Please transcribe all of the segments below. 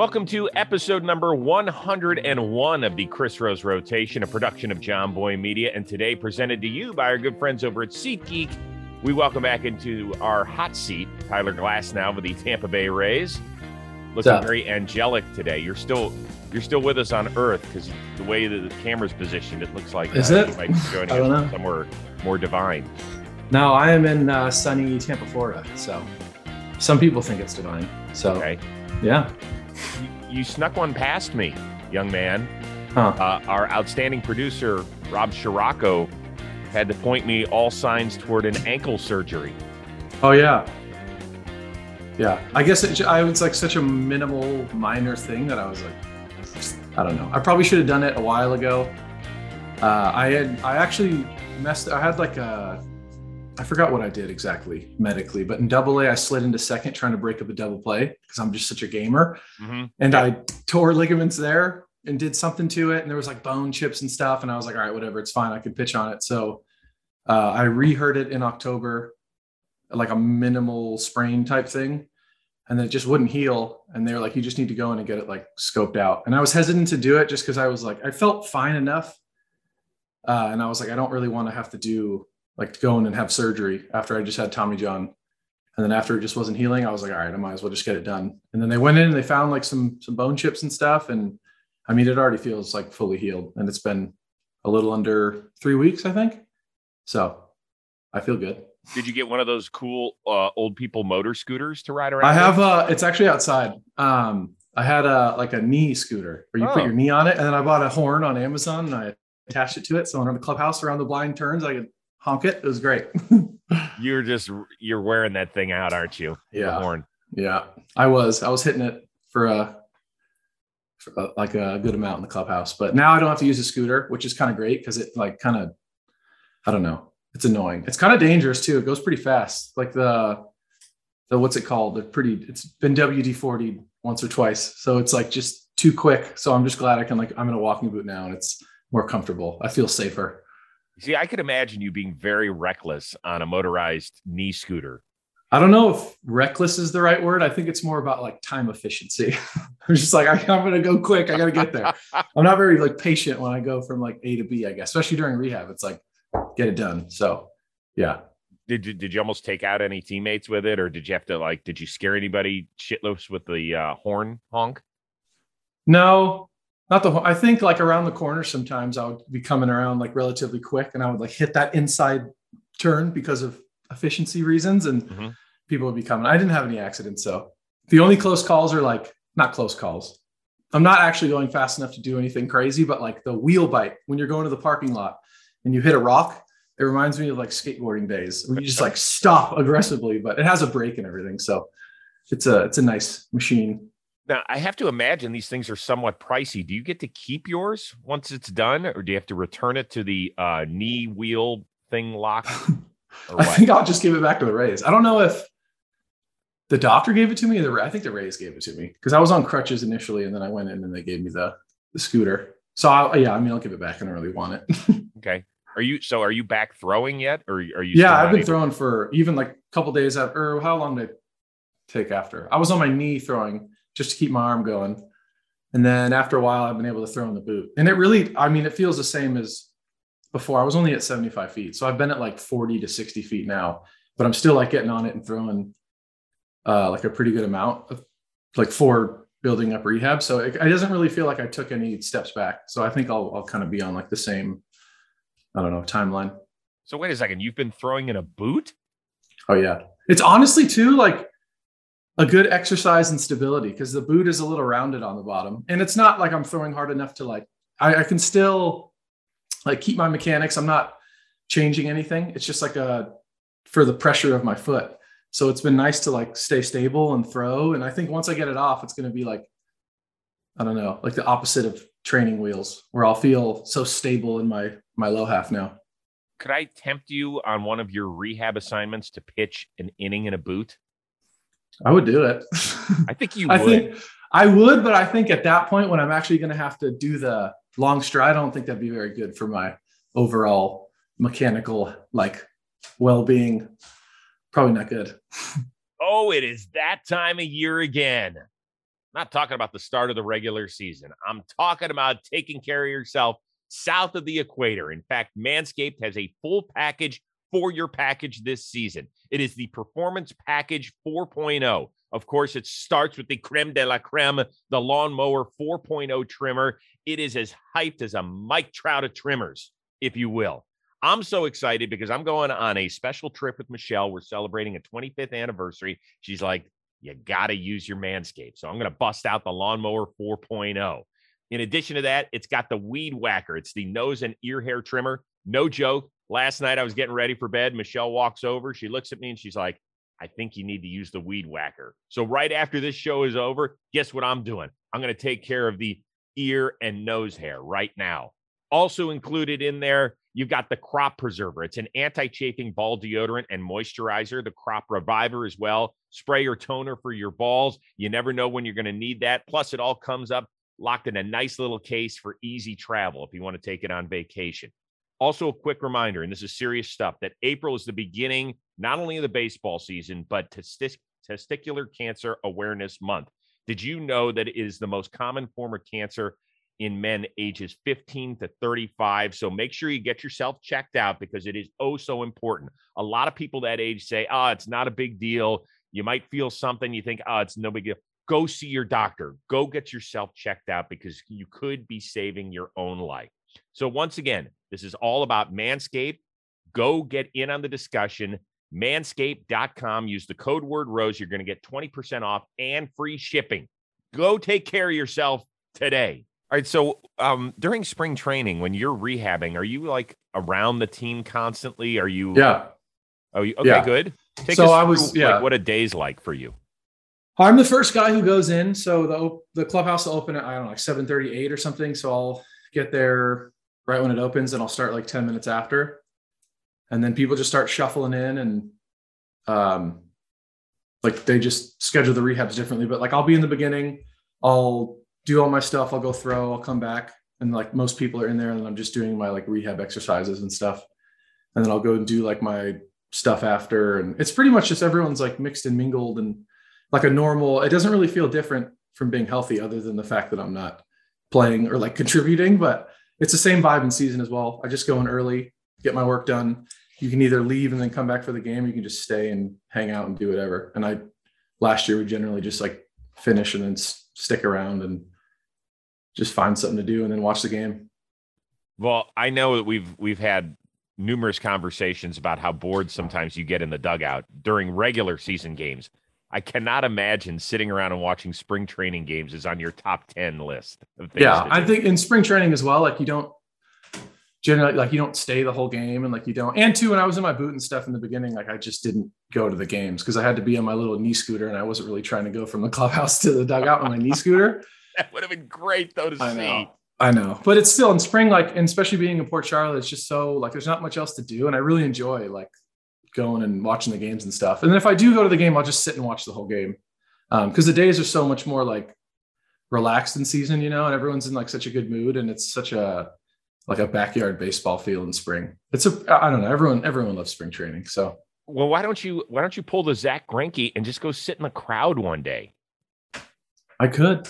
Welcome to episode number 101 of the Chris Rose Rotation, a production of Jomboy Media, and today presented to you by our good friends over at SeatGeek. We welcome back into our hot seat Tyler Glasnow with the Tampa Bay Rays. Looking very angelic today. You're still you're still with us on Earth because the way that the camera's positioned, it looks like is uh, it? Might be joining us somewhere more divine. No, I am in uh, sunny Tampa, Florida. So some people think it's divine. So okay. yeah. You, you snuck one past me, young man. Huh. Uh, our outstanding producer, Rob Scirocco, had to point me all signs toward an ankle surgery. Oh yeah, yeah. I guess it, I was like such a minimal, minor thing that I was like, I don't know. I probably should have done it a while ago. Uh, I had, I actually messed. I had like a, I forgot what I did exactly medically, but in double A, I slid into second trying to break up a double play because I'm just such a gamer, mm-hmm. and I tore ligaments there and did something to it, and there was like bone chips and stuff, and I was like, all right, whatever, it's fine, I can pitch on it. So uh, I reheard it in October, like a minimal sprain type thing, and then it just wouldn't heal. And they were like, you just need to go in and get it like scoped out. And I was hesitant to do it just because I was like, I felt fine enough. Uh, and I was like, I don't really want to have to do like go in and have surgery after I just had Tommy John. And then after it just wasn't healing, I was like, all right, I might as well just get it done. And then they went in and they found like some some bone chips and stuff. And I mean, it already feels like fully healed. And it's been a little under three weeks, I think. So I feel good. Did you get one of those cool uh, old people motor scooters to ride around? I have. Uh, it's actually outside. Um, I had a like a knee scooter where you oh. put your knee on it, and then I bought a horn on Amazon and I attached it to it. So around the clubhouse, around the blind turns, I could honk it. It was great. you're just you're wearing that thing out, aren't you? Yeah. The horn. Yeah, I was. I was hitting it for a, for a like a good amount in the clubhouse, but now I don't have to use a scooter, which is kind of great because it like kind of I don't know it's annoying. It's kind of dangerous too. It goes pretty fast. Like the the what's it called? The pretty. It's been WD forty once or twice, so it's like just too quick. So I'm just glad I can like I'm in a walking boot now, and it's more comfortable. I feel safer. See, I could imagine you being very reckless on a motorized knee scooter. I don't know if reckless is the right word. I think it's more about like time efficiency. I'm just like, I, am going to go quick. I got to get there. I'm not very like patient when I go from like A to B, I guess, especially during rehab. It's like, get it done. So, yeah. Did you, did you almost take out any teammates with it, or did you have to like? Did you scare anybody shitless with the uh, horn honk? No, not the. whole, I think like around the corner sometimes I would be coming around like relatively quick, and I would like hit that inside turn because of efficiency reasons, and mm-hmm. people would be coming. I didn't have any accidents, so the only close calls are like not close calls. I'm not actually going fast enough to do anything crazy, but like the wheel bite when you're going to the parking lot and you hit a rock, it reminds me of like skateboarding days where you just like stop aggressively, but it has a brake and everything. So it's a it's a nice machine. Now I have to imagine these things are somewhat pricey. Do you get to keep yours once it's done, or do you have to return it to the uh, knee wheel thing lock? I think I'll just give it back to the Rays. I don't know if the doctor gave it to me, or the I think the Rays gave it to me because I was on crutches initially, and then I went in and they gave me the the scooter. So I'll, yeah, I mean, I'll give it back. I don't really want it. okay. Are you so? Are you back throwing yet, or are you? Yeah, I've been throwing for even like a couple days after. Or how long did it take after? I was on my knee throwing just to keep my arm going, and then after a while, I've been able to throw in the boot, and it really, I mean, it feels the same as before. I was only at 75 feet, so I've been at like 40 to 60 feet now, but I'm still like getting on it and throwing uh, like a pretty good amount of like four building up rehab. So it, it, doesn't really feel like I took any steps back. So I think I'll, I'll kind of be on like the same, I don't know, timeline. So wait a second, you've been throwing in a boot? Oh yeah. It's honestly too like a good exercise in stability because the boot is a little rounded on the bottom. And it's not like I'm throwing hard enough to like, I, I can still like keep my mechanics. I'm not changing anything. It's just like a, for the pressure of my foot. So it's been nice to like stay stable and throw. And I think once I get it off, it's going to be like, I don't know, like the opposite of training wheels, where I'll feel so stable in my my low half now. Could I tempt you on one of your rehab assignments to pitch an inning in a boot? I would do it. I think you I think I would, but I think at that point when I'm actually going to have to do the long stride, I don't think that'd be very good for my overall mechanical like well-being probably not good. oh, it is that time of year again. not talking about the start of the regular season. I'm talking about taking care of yourself south of the equator. In fact, Manscaped has a full package for your package this season. It is the Performance Package 4.0. Of course, it starts with the creme de la creme, the Lawnmower 4.0 trimmer. It is as hyped as a Mike Trout of trimmers, if you will. I'm so excited because I'm going on a special trip with Michelle. We're celebrating a 25th anniversary. She's like, you got to use your Manscaped. So I'm going to bust out the Lawnmower 4.0. In addition to that, it's got the Weed Whacker. It's the nose and ear hair trimmer. No joke. Last night I was getting ready for bed. Michelle walks over. She looks at me and she's like, I think you need to use the Weed Whacker. So right after this show is over, guess what I'm doing? I'm going to take care of the ear and nose hair right now. Also included in there, you've got the Crop Preserver. It's an anti chafing ball deodorant and moisturizer, the Crop Reviver as well. Spray or toner for your balls. You never know when you're going to need that. Plus, it all comes up locked in a nice little case for easy travel if you want to take it on vacation. Also, a quick reminder, and this is serious stuff, that April is the beginning not only of the baseball season, but testicular cancer awareness month. Did you know that it is the most common form of cancer in men ages 15 to 35. So make sure you get yourself checked out because it is oh so important. A lot of people that age say, oh, it's not a big deal. You might feel something, you think, oh, it's no big deal. Go see your doctor. Go get yourself checked out because you could be saving your own life. So, once again, this is all about Manscaped. Go get in on the discussion. Manscaped.com. Use the code word ROSE. You're going to get 20% off and free shipping. Go take care of yourself today. All right. So um, during spring training, when you're rehabbing, are you like around the team constantly? Are you? Yeah. Oh, you, okay, yeah. good. Take so I was, through, yeah. Like, what a day's like for you. I'm the first guy who goes in. So the the clubhouse will open at I don't know like 7:38 or something. So I'll get there right when it opens, and I'll start like 10 minutes after, and then people just start shuffling in, and um, like they just schedule the rehabs differently. But like I'll be in the beginning. I'll do all my stuff. I'll go throw. I'll come back, and like most people are in there, and I'm just doing my like rehab exercises and stuff. And then I'll go and do like my stuff after, and it's pretty much just everyone's like mixed and mingled, and like a normal. It doesn't really feel different from being healthy, other than the fact that I'm not playing or like contributing, but it's the same vibe in season as well. I just go in early, get my work done. You can either leave and then come back for the game, you can just stay and hang out and do whatever. And I last year we generally just like finish and then stick around and just find something to do and then watch the game. Well, I know that we've we've had numerous conversations about how bored sometimes you get in the dugout during regular season games. I cannot imagine sitting around and watching spring training games is on your top 10 list. yeah, I think in spring training as well, like you don't generally like you don't stay the whole game and like you don't and two when I was in my boot and stuff in the beginning, like I just didn't go to the games because I had to be on my little knee scooter and I wasn't really trying to go from the clubhouse to the dugout on my knee scooter. that would have been great though to I see. Know. I know, but it's still in spring, like, and especially being in Port Charlotte, it's just so like there's not much else to do, and I really enjoy like going and watching the games and stuff. And then if I do go to the game, I'll just sit and watch the whole game because um, the days are so much more like relaxed in season, you know, and everyone's in like such a good mood, and it's such a like a backyard baseball feel in spring. It's a I don't know, everyone everyone loves spring training, so. Well, why don't you why don't you pull the Zack Greinke and just go sit in the crowd one day? I could.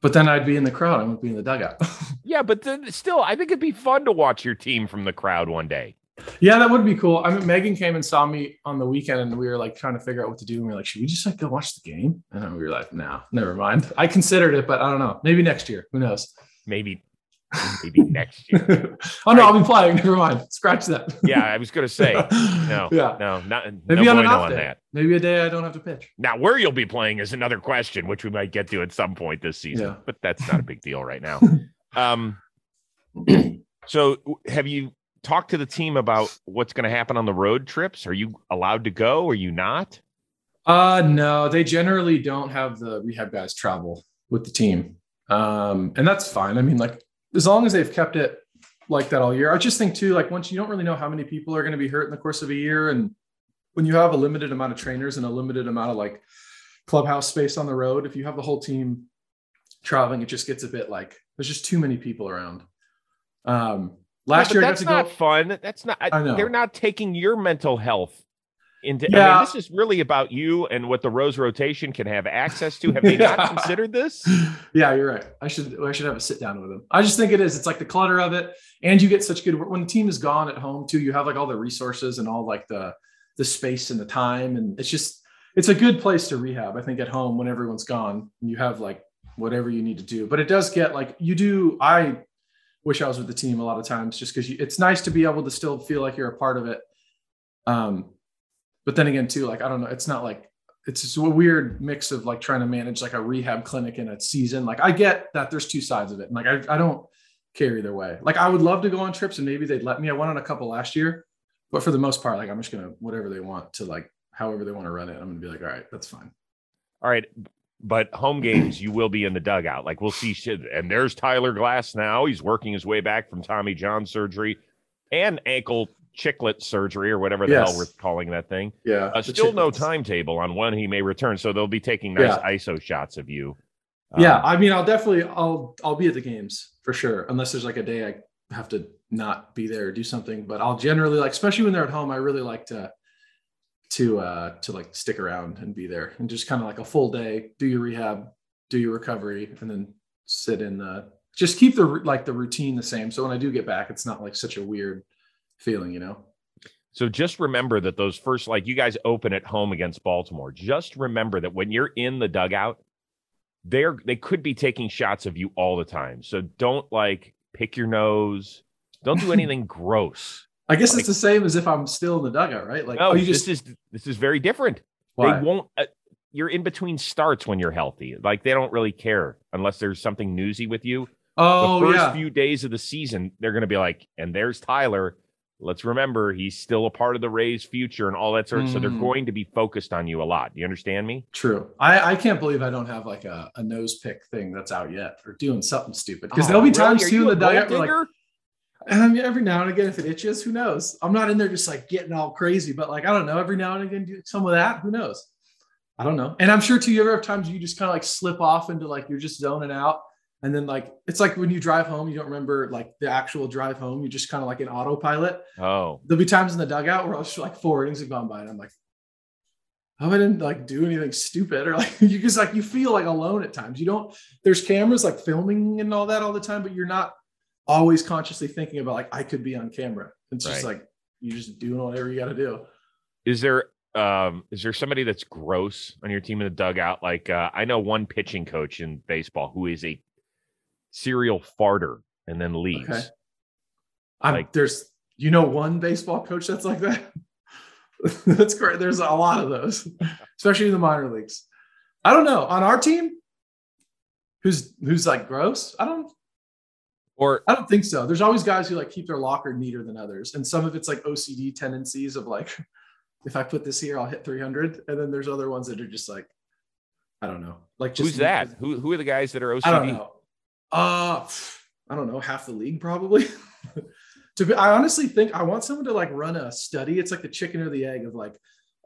But then I'd be in the crowd. I wouldn't be in the dugout. yeah, but then still, I think it'd be fun to watch your team from the crowd one day. Yeah, that would be cool. I mean, Megan came and saw me on the weekend, and we were like trying to figure out what to do. And we were like, "Should we just like go watch the game?" And we were like, "No, never mind." I considered it, but I don't know. Maybe next year. Who knows? Maybe maybe next year. oh no, I'll be playing. Never mind. Scratch that. yeah, I was going to say no. yeah, no, not maybe no on an off on day. that. Maybe a day I don't have to pitch. Now, where you'll be playing is another question, which we might get to at some point this season. Yeah. But that's not a big deal right now. um, so have you talked to the team about what's going to happen on the road trips? Are you allowed to go? Are you not? Uh no, they generally don't have the rehab guys travel with the team. Um, and that's fine. I mean, like as long as they've kept it like that all year. I just think too, like once you don't really know how many people are going to be hurt in the course of a year, and when you have a limited amount of trainers and a limited amount of like clubhouse space on the road, if you have the whole team traveling, it just gets a bit like there's just too many people around. Um, last yeah, year, that's not go, fun. That's not. I know. They're not taking your mental health. into I Yeah. mean, this is really about you and what the Rose rotation can have access to. Have they Yeah. not considered this? yeah, you're right. I should I should have a sit down with them. I just think it is. It's like the clutter of it, and you get such good when the team is gone at home too. You have like all the resources and all like the the space and the time, and it's just it's a good place to rehab. I think at home when everyone's gone, and you have like whatever you need to do. But it does get like you do. I wish I was with the team a lot of times just because it's nice to be able to still feel like you're a part of it. Um, but then again, too, like I don't know, it's not like it's just a weird mix of like trying to manage like a rehab clinic in a season. Like I get that there's two sides of it. And like I, I don't care either way. Like I would love to go on trips and maybe they'd let me. I went on a couple last year, but for the most part, like I'm just gonna whatever they want to like however they want to run it. I'm gonna be like, all right, that's fine. All right. But home games, you will be in the dugout. Like we'll see shit. And there's Tyler Glasnow. He's working his way back from Tommy John surgery and ankle chiclet surgery or whatever the hell we're calling that thing. Yeah. Uh, still no timetable on when he may return. So they'll be taking nice Yeah. ISO shots of you. yeah, Um, I mean, I'll definitely I'll I'll be at the games for sure, unless there's like a day I have to not be there or do something. But I'll generally like, especially when they're at home, I really like to to uh to like stick around and be there and just kind of like a full day, do your rehab, do your recovery, and then sit in the just keep the like the routine the same. So when I do get back, it's not like such a weird feeling, you know. So just remember that those first, like you guys open at home against Baltimore. Just remember that when you're in the dugout, they're they could be taking shots of you all the time. So don't like pick your nose. Don't do anything gross. I guess Like- it's the same as if I'm still in the dugout, right? Like, No, oh, you just this is this is very different. why? They won't. Uh, you're in between starts when you're healthy. Like they don't really care unless there's something newsy with you. oh the first yeah, few days of the season, they're going to be like, and there's Tyler. Let's remember he's still a part of the Rays' future and all that sort. So they're Mm. going to be focused on you a lot. You understand me? True. I, I can't believe I don't have like a, a nose pick thing that's out yet or doing something stupid. Because Oh, there'll be really? times too in the dugout like? I mean, every now and again, if it itches, who knows? I'm not in there just like getting all crazy, but like I don't know, every now and again do some of that. Who knows? I don't know. And I'm sure too, you ever have times you just kind of like slip off into like you're just zoning out. And then like it's like when you drive home, you don't remember like the actual drive home. You just kind of like an autopilot. Oh, There'll be times in the dugout where I was like four innings have gone by and I'm like, oh, I didn't like do anything stupid or like you just like you feel like alone at times. You don't, there's cameras like filming and all that all the time, but you're not always consciously thinking about like I could be on camera. It's just like you're just doing whatever you got to do. is there um is there somebody that's gross on your team in the dugout? Like uh, I know one pitching coach in baseball who is a serial farter and then leaves. Okay. I'm, Like- there's, you know, one baseball coach that's like that. that's great. There's a lot of those, especially in the minor leagues. I don't know on our team. Who's who's like gross? I don't Or I don't think so. There's always guys who like keep their locker neater than others, and some of it's like OCD tendencies of like, if I put this here, I'll hit 300, and then there's other ones that are just like, I don't know, like just who's that? Who who are the guys that are OCD? I don't know. Uh, I don't know, half the league probably. to be, I honestly think I want someone to like run a study. It's like the chicken or the egg of like,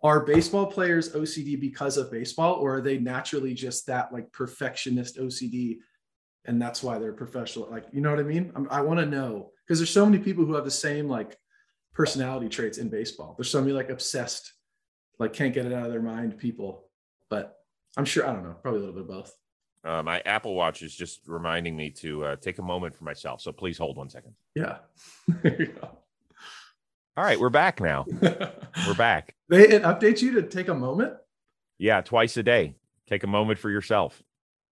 are baseball players OCD because of baseball, or are they naturally just that like perfectionist OCD, and that's why they're professional? Like, you know what I mean? I'm, I want to know because there's so many people who have the same like personality traits in baseball. There's so many like obsessed, like can't get it out of their mind people. But I'm sure I don't know, probably a little bit of both. Uh, my Apple Watch is just reminding me to uh, take a moment for myself. So please hold one second. Yeah. There you go. All right, we're back now. We're back. they it updates you to take a moment. Yeah, twice a day. Take a moment for yourself.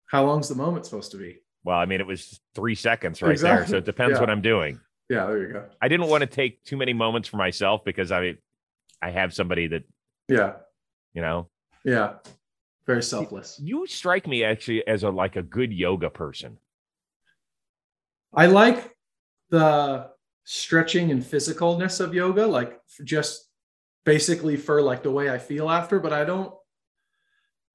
How long's the moment supposed to be? Well, I mean, it was three seconds right there. So it depends Yeah. what I'm doing. Yeah, there you go. I didn't want to take too many moments for myself because I I have somebody that, Yeah, you know, yeah. Very selfless. you strike me actually as a like a good yoga person. I like the stretching and physicalness of yoga, like just basically for like the way I feel after, but I don't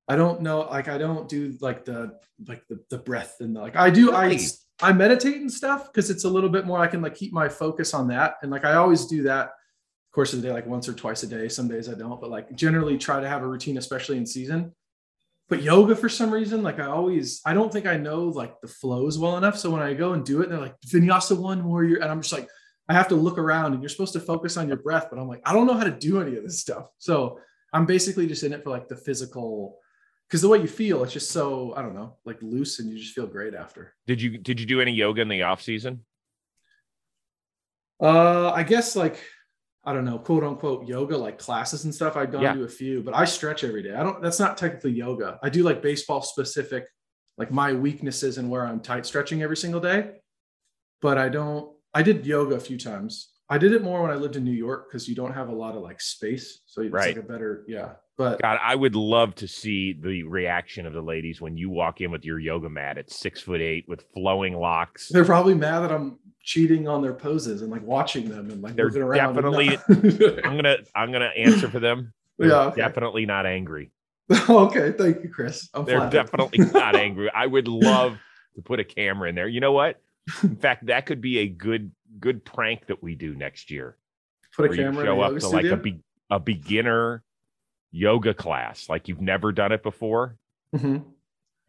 I don't know like I don't do like the like the, the breath and the, like I do? I I meditate and stuff because it's a little bit more I can like keep my focus on that and like I always do that course of the day like once or twice a day some days I don't but like generally try to have a routine especially in season but yoga for some reason like I always I don't think I know like the flows well enough so when I go and do it they're like vinyasa one warrior and I'm just like I have to look around and you're supposed to focus on your breath, but I'm like, I don't know how to do any of this stuff. So I'm basically just in it for like the physical, because the way you feel, it's just so I don't know, like loose, and you just feel great after. Did you did you do any yoga in the off season? Uh, I guess like I don't know, quote unquote yoga, like classes and stuff. I've gone Yeah. to a few, but I stretch every day. I don't. That's not technically yoga. I do like baseball specific, like my weaknesses and where I'm tight stretching every single day. But I don't. I did yoga a few times. I did it more when I lived in New York because you don't have a lot of like space, so it's Right. like a better yeah. But God, I would love to see the reaction of the ladies when you walk in with your yoga mat at six foot eight with flowing locks. they're probably mad that I'm cheating on their poses and like watching them and like They're moving around. definitely- I'm gonna I'm gonna answer for them. They're Yeah, okay. definitely not angry. okay, thank you, Chris. I'm They're flattered. definitely not angry. I would love to put a camera in there. You know what? In fact, that could be a good good prank that we do next year. put a camera show up to like a be- a beginner yoga class, like you've never done it before. Mhm.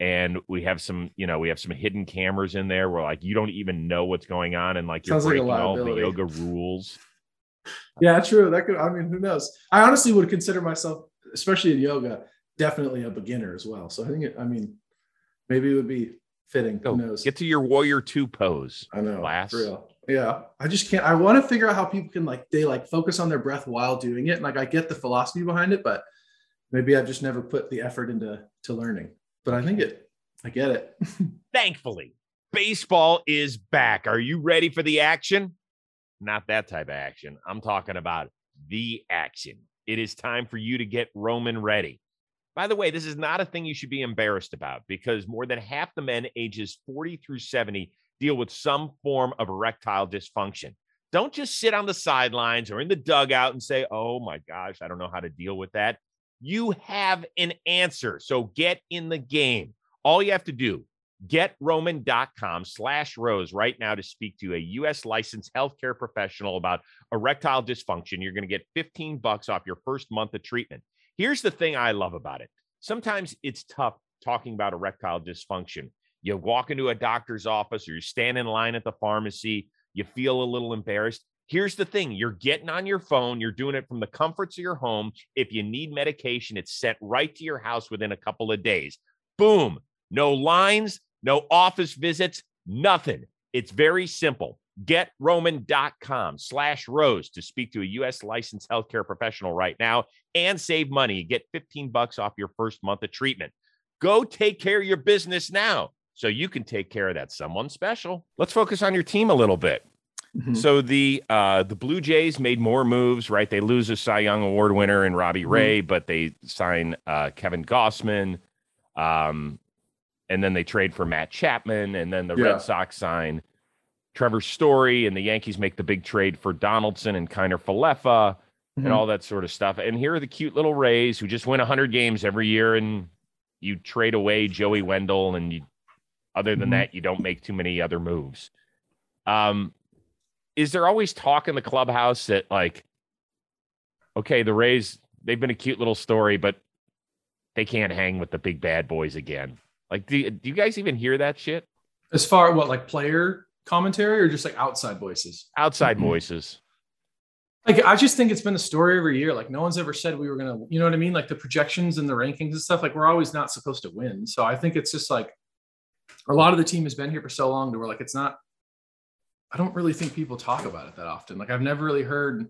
and we have some you know we have some hidden cameras in there where like you don't even know what's going on and like you're Sounds like breaking all the yoga rules Yeah, true. That could. I mean, who knows? I honestly would consider myself, especially in yoga, definitely a beginner as well. So I think. It, I mean, maybe it would be fitting. Go Who knows? get to your warrior two pose I know. class. For real. Yeah. I just can't. I want to figure out how people can like they like focus on their breath while doing it. And like I get the philosophy behind it, but maybe I've just never put the effort into to learning. But I think it. I get it. thankfully baseball is back are you ready for the action not that type of action i'm talking about the action it is time for you to get roman ready by the way this is not a thing you should be embarrassed about because more than half the men ages 40 through 70 deal with some form of erectile dysfunction don't just sit on the sidelines or in the dugout and say oh my gosh i don't know how to deal with that you have an answer so get in the game all you have to do getroman.com slash rose right now to speak to a U.S. licensed healthcare professional about erectile dysfunction. You're going to get 15 bucks off your first month of treatment. Here's the thing I love about it. Sometimes it's tough talking about erectile dysfunction. You walk into a doctor's office or you stand in line at the pharmacy, you feel a little embarrassed. Here's the thing you're getting on your phone, you're doing it from the comforts of your home. If you need medication, it's sent right to your house within a couple of days. Boom. No lines, no office visits, nothing. It's very simple. GetRoman.com slash Rose to speak to a U.S. licensed healthcare professional right now and save money. Get 15 bucks off your first month of treatment. Go take care of your business now so you can take care of that someone special. Let's focus on your team a little bit. Mhm. So the uh the Blue Jays made more moves, right? They lose a Cy Young Award winner in Robbie Mhm. Ray, but they sign uh Kevin Gausman. Um and then they trade for Matt Chapman, and then the Yeah. Red Sox sign Trevor Story, and the Yankees make the big trade for Donaldson and Kiner Falefa Mhm. and all that sort of stuff. And here are the cute little Rays who just win 100 games every year, and you trade away Joey Wendle, and you, other than Mhm. that, you don't make too many other moves. Um, is there always talk in the clubhouse that like, okay, the Rays they've been a cute little story, but they can't hang with the big bad boys again? Like, do, do you guys even hear that shit? As far what like player commentary or just like outside voices? Outside Mhm. voices. Like I just think it's been a story every year. Like no one's ever said we were gonna, you know what I mean? Like the projections and the rankings and stuff. Like we're always not supposed to win. So I think it's just like a lot of the team has been here for so long that we're like it's not. I don't really think people talk about it that often. Like I've never really heard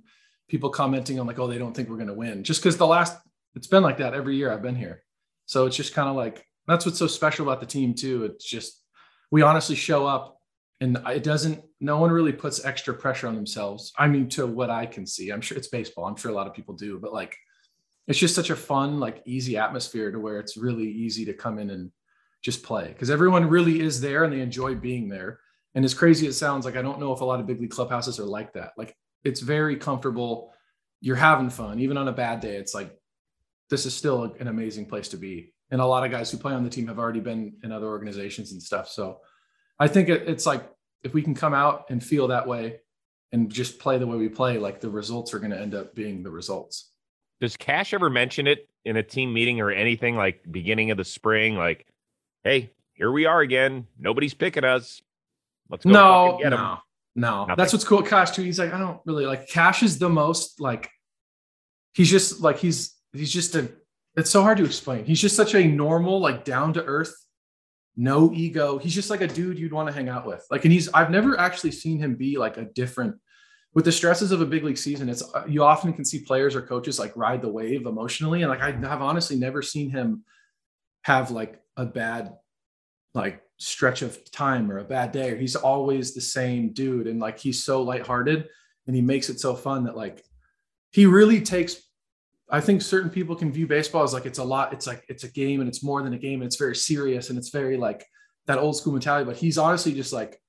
people commenting on like, oh, they don't think we're gonna win, just because the last it's been like that every year I've been here. So it's just kind of like that's what's so special about the team too. It's just we honestly show up and it doesn't no one really puts extra pressure on themselves i mean to what i can see i'm sure it's baseball i'm sure a lot of people do but like it's just such a fun like easy atmosphere to where it's really easy to come in and just play because everyone really is there and they enjoy being there. And as crazy as it sounds like i don't know if a lot of big league clubhouses are like that. Like it's very comfortable. You're having fun. Even on a bad day it's like this is still an amazing place to be. And a lot of guys who play on the team have already been in other organizations and stuff. So I think it, it's like if we can come out and feel that way and just play the way we play, like the results are going to end up being the results. Does Cash ever mention it in a team meeting or anything like beginning of the spring? Like, hey, here we are again. Nobody's picking us. Let's go No, get 'em." no, No, Nothing. that's what's cool. Cash too. He's like, I don't really like Cash is the most like he's just like he's he's just a it's so hard to explain. He's just such a normal, like down to earth, no ego. He's just like a dude you'd want to hang out with. Like, and he's I've never actually seen him be like a different with the stresses of a big league season. It's uh, you often can see players or coaches like ride the wave emotionally, and like I have honestly never seen him have like a bad like stretch of time or a bad day. Or he's always the same dude, and like he's so lighthearted, and he makes it so fun that like he really takes I think certain people can view baseball as like it's a lot, it's like it's a game and it's more than a game and it's very serious and it's very like that old school mentality. But he's honestly just like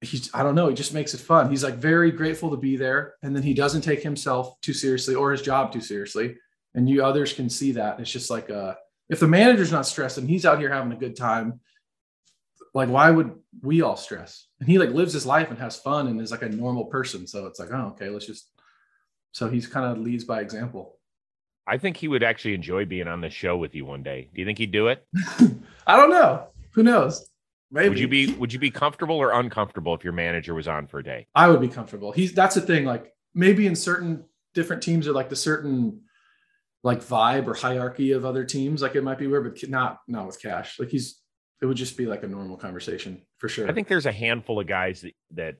he's I don't know, he just makes it fun. He's like very grateful to be there, and then he doesn't take himself too seriously or his job too seriously. And you others can see that. It's just like uh if the manager's not stressed and he's out here having a good time, like why would we all stress? And he like lives his life and has fun and is like a normal person. So it's like, oh, okay, let's just so he's kind of leads by example. I think he would actually enjoy being on the show with you one day. Do you think he'd do it? I don't know. Who knows? Maybe. Would you be would you be comfortable or uncomfortable if your manager was on for a day? I would be comfortable. He's that's the thing. Like maybe in certain different teams or like the certain like vibe or hierarchy of other teams, like it might be weird, but not not with Cash. Like he's it would just be like a normal conversation for sure. I think there's a handful of guys that, that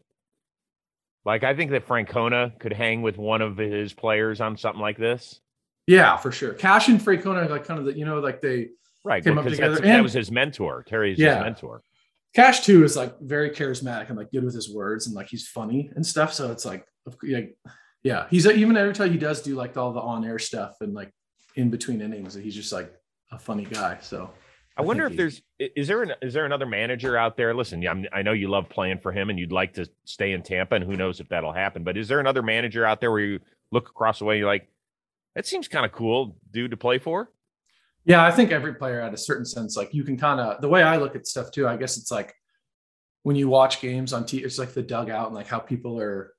like I think that Francona could hang with one of his players on something like this. Yeah, for sure. Cash and Francona are like kind of the you know like they Right, Came up together. that's- that was his mentor. Terry's Yeah. his mentor. Cash too is like very charismatic and like good with his words and like he's funny and stuff. So it's like, like yeah, he's even every time he does do like all the on air stuff and like in between innings, he's just like a funny guy. So I wonder if think there's is there an is there another manager out there? Listen, I'm, I know you love playing for him and you'd like to stay in Tampa, and who knows if that'll happen. But is there another manager out there where you look across the way, and you're like, that seems kind of cool, dude, to play for? Yeah, I think every player at a certain sense, like you can kind of the way I look at stuff too. I guess it's like when you watch games on TV, it's like the dugout and like how people are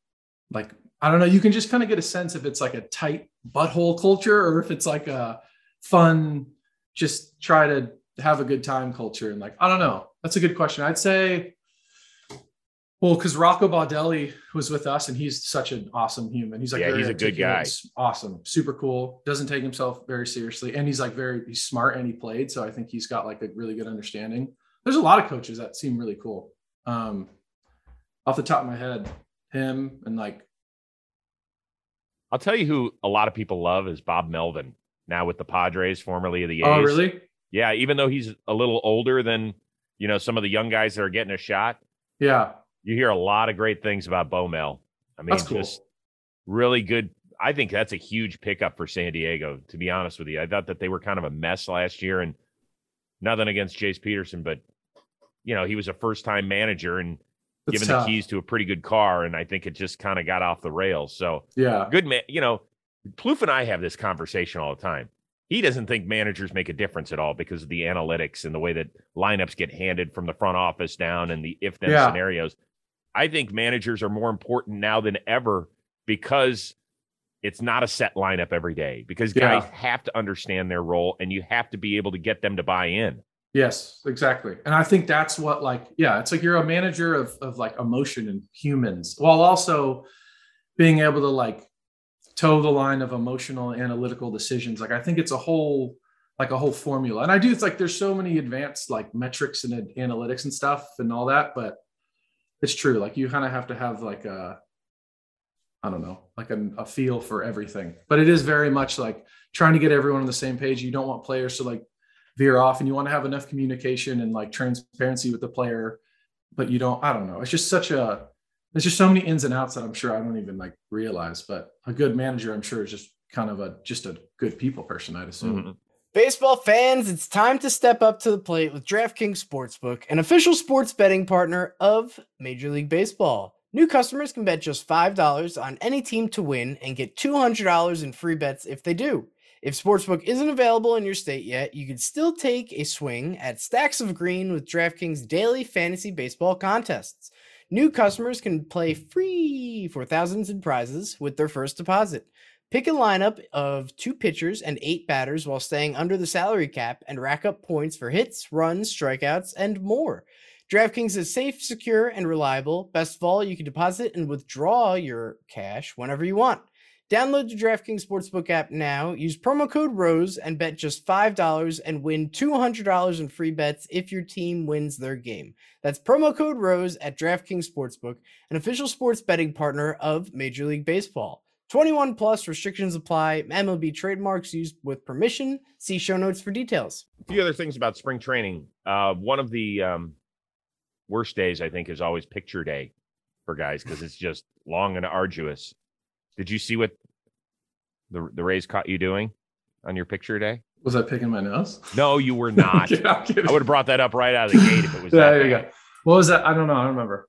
like I don't know. You can just kind of get a sense if it's like a tight butthole culture or if it's like a fun, just try to have a good time culture. And like I don't know. That's a good question. I'd say. Well, because Rocco Baldelli was with us, and he's such an awesome human. He's like, Yeah, he's a good guy. Awesome, super cool. Doesn't take himself very seriously, and he's like very he's smart and he played. So I think he's got like a really good understanding. There's a lot of coaches that seem really cool. Um, off the top of my head, him and like I'll tell you who a lot of people love is Bob Melvin, now with the Padres, formerly of the oh, A's. oh really? Yeah, even though he's a little older than you know some of the young guys that are getting a shot, Yeah, you hear a lot of great things about Bo Mel. I mean, That's cool. just really good. I think that's a huge pickup for San Diego. To be honest with you, I thought that they were kind of a mess last year, and nothing against Jace Peterson, but you know he was a first-time manager and That's given tough. the keys to a pretty good car, and I think it just kind of got off the rails. So Yeah, good man. You know, Plouffe and I have this conversation all the time. He doesn't think managers make a difference at all because of the analytics and the way that lineups get handed from the front office down and the if then Yeah. scenarios. I think managers are more important now than ever because it's not a set lineup every day because guys Yeah. have to understand their role and you have to be able to get them to buy in. Yes, exactly. And I think that's what like, yeah, it's like you're a manager of of like emotion and humans while also being able to like toe the line of emotional analytical decisions. Like I think it's a whole like a whole formula. And I do it's like there's so many advanced like metrics and analytics and stuff and all that, but it's true. Like you kind of have to have like a I don't know, like a, a feel for everything. But it is very much like trying to get everyone on the same page. You don't want players to like veer off and you want to have enough communication and like transparency with the player but you don't i don't know it's just such a there's just so many ins and outs that i'm sure i don't even like realize but a good manager i'm sure is just kind of a just a good people person i'd assume Mhm. Baseball fans, it's time to step up to the plate with DraftKings Sportsbook, an official sports betting partner of Major League Baseball. New customers can bet just $5 on any team to win and get $200 in free bets if they do. If Sportsbook isn't available in your state yet, you can still take a swing at Stacks of Green with DraftKings daily fantasy baseball contests. New customers can play free for thousands in prizes with their first deposit. Pick a lineup of two pitchers and eight batters while staying under the salary cap and rack up points for hits, runs, strikeouts, and more. DraftKings is safe, secure, and reliable. Best of all, you can deposit and withdraw your cash whenever you want. Download the DraftKings Sportsbook app now. Use promo code ROSE and bet just $5 and win $200 in free bets if your team wins their game. That's promo code ROSE at DraftKings Sportsbook, an official sports betting partner of Major League Baseball. 21 plus restrictions apply. MLB trademarks used with permission. See show notes for details. A few other things about spring training. Uh, one of the um, worst days, I think, is always picture day for guys because it's just long and arduous. Did you see what the the Rays caught you doing on your picture day? Was I picking my nose? No, you were not. Kidding. I would have brought that up right out of the gate if it was Yeah, that there you go. What was that? I don't know. I don't remember.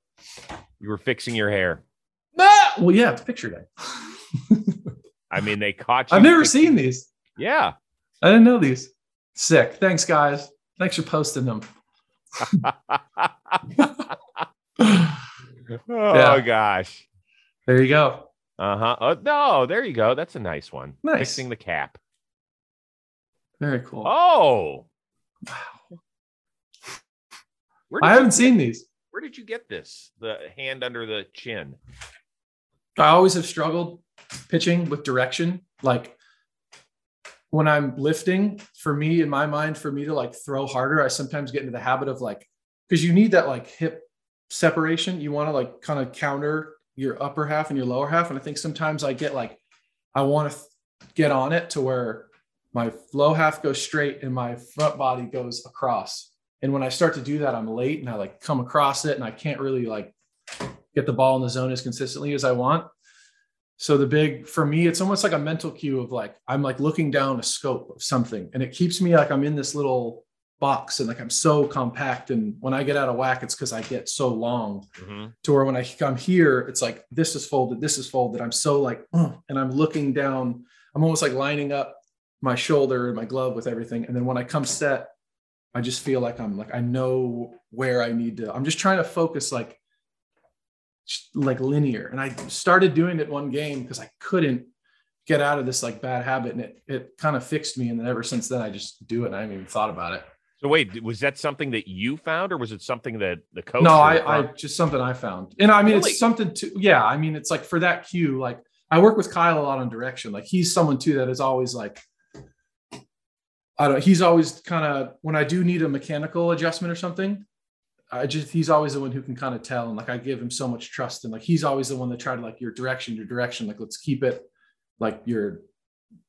You were fixing your hair. Well, yeah, it's picture day. I mean, they caught you. I've never fixing- seen these. Yeah. I didn't know these. Sick. Thanks, guys. Thanks for posting them. oh Yeah. gosh. There you go. Uh huh. Oh no, there you go. That's a nice one. Nice. Fixing the cap. Very cool. Oh. Wow. I haven't seen these. Where did you get this? The hand under the chin. I always have struggled pitching with direction. Like when I'm lifting, for me, in my mind, for me to like throw harder, I sometimes get into the habit of like, because you need that like hip separation. You want to like kind of counter your upper half and your lower half. And I think sometimes I get like, I want to get on it to where my low half goes straight and my front body goes across. And when I start to do that, I'm late and I like come across it and I can't really like get the ball in the zone as consistently as I want. So the big for me, it's almost like a mental cue of like I'm like looking down a scope of something, and it keeps me like I'm in this little box and like I'm so compact. And when I get out of whack, it's because I get so long Mhm. to where when I come here, it's like this is folded, this is folded. I'm so like, "Ugh," and I'm looking down. I'm almost like lining up my shoulder and my glove with everything. And then when I come set, I just feel like I'm like I know where I need to. I'm just trying to focus like like linear. And I started doing it one game because I couldn't get out of this like bad habit, and it it kind of fixed me. And then ever since then, I just do it. And I haven't even thought about it. So wait, was that something that you found, or was it something that the coach? no, I, I just something I found, and I mean Really? it's something to yeah. I mean it's like for that cue, like I work with Kyle a lot on direction. Like he's someone too that is always like, I don't. He's always kind of when I do need a mechanical adjustment or something. I just he's always the one who can kind of tell, and like I give him so much trust, and like he's always the one that tried to like your direction, your direction. Like let's keep it like your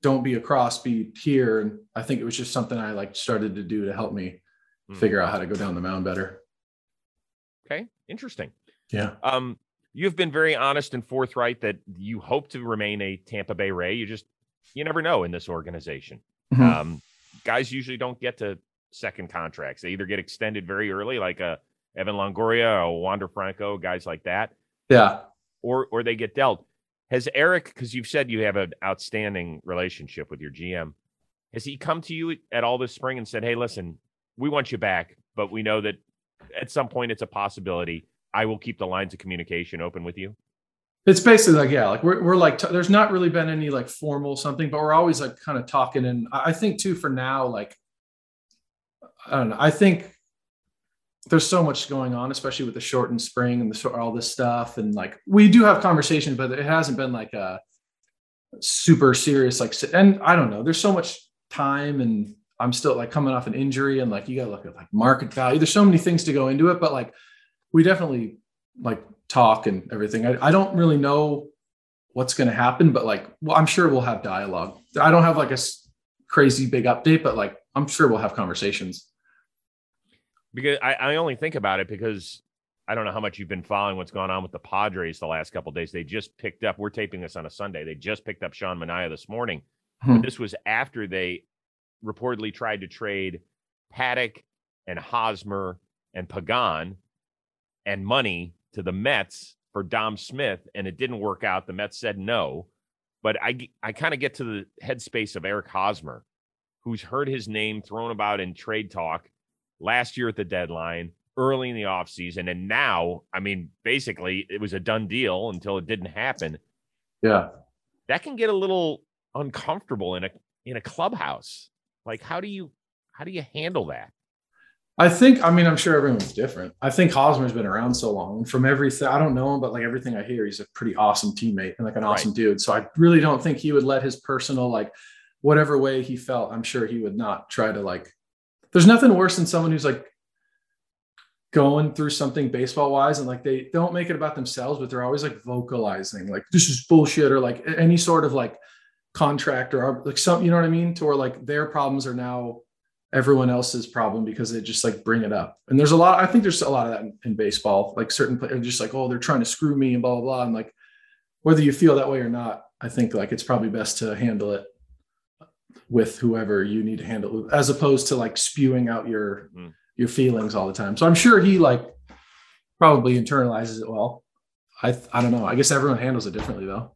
don't be across, be here. And I think it was just something I like started to do to help me Hmm. figure out how to go down the mound better. okay, interesting. Yeah. Um, you've been very honest and forthright that you hope to remain a Tampa Bay Ray. You just you never know in this organization. Mhm. Um, guys usually don't get to second contracts. They either get extended very early, like a Evan Longoria or Wander Franco, guys like that, Yeah. or or they get dealt. Has Eric, because you've said you have an outstanding relationship with your GM, has he come to you at all this spring and said, "Hey, listen, we want you back, but we know that at some point it's a possibility. I will keep the lines of communication open with you." It's basically like, yeah, like we're, we're like, t- there's not really been any like formal something, but we're always like kind of talking. And I I think too, for now, like, I don't know. I think there's so much going on, especially with the shortened spring and the, all this stuff. And like, we do have conversations, but it hasn't been like a super serious, like, and I don't know, there's so much time and I'm still like coming off an injury and like, you gotta look at like market value. There's so many things to go into it, but like, we definitely like talk and everything. I, I don't really know what's going to happen, but like, well, I'm sure we'll have dialogue. I don't have like a crazy big update, but like, I'm sure we'll have conversations. Because I, I only think about it because I don't know how much you've been following what's going on with the Padres the last couple of days. They just picked up. We're taping this on a Sunday. They just picked up Sean Manaea this morning. Hmm. But this was after they reportedly tried to trade Paddock and Hosmer and Pagan and money to the Mets for Dom Smith, and it didn't work out. The Mets said no. But I I kind of get to the headspace of Eric Hosmer, who's heard his name thrown about in trade talk last year at the deadline, early in the offseason. And now, I mean, basically, it was a done deal until it didn't happen. Yeah. that can get a little uncomfortable in a in a clubhouse. Like, how do you how do you handle that? I think, I mean, I'm sure everyone's different. I think Hosmer's been around so long. From everything, I don't know him, but like everything I hear, he's a pretty awesome teammate and like an awesome right. dude. So I really don't think he would let his personal, like, whatever way he felt, I'm sure he would not try to, like, there's nothing worse than someone who's like going through something baseball wise and like they don't make it about themselves, but they're always like vocalizing, like, this is bullshit or like any sort of like contract or like some, you know what I mean? To where like their problems are now everyone else's problem because they just like bring it up. And there's a lot, I think there's a lot of that in, in baseball, like certain players just like, oh, they're trying to screw me and blah, blah, blah. And like, whether you feel that way or not, I think like it's probably best to handle it with whoever you need to handle it, as opposed to like spewing out your, mm-hmm. your feelings all the time. So I'm sure he like probably internalizes it well. I, I don't know. I guess everyone handles it differently though.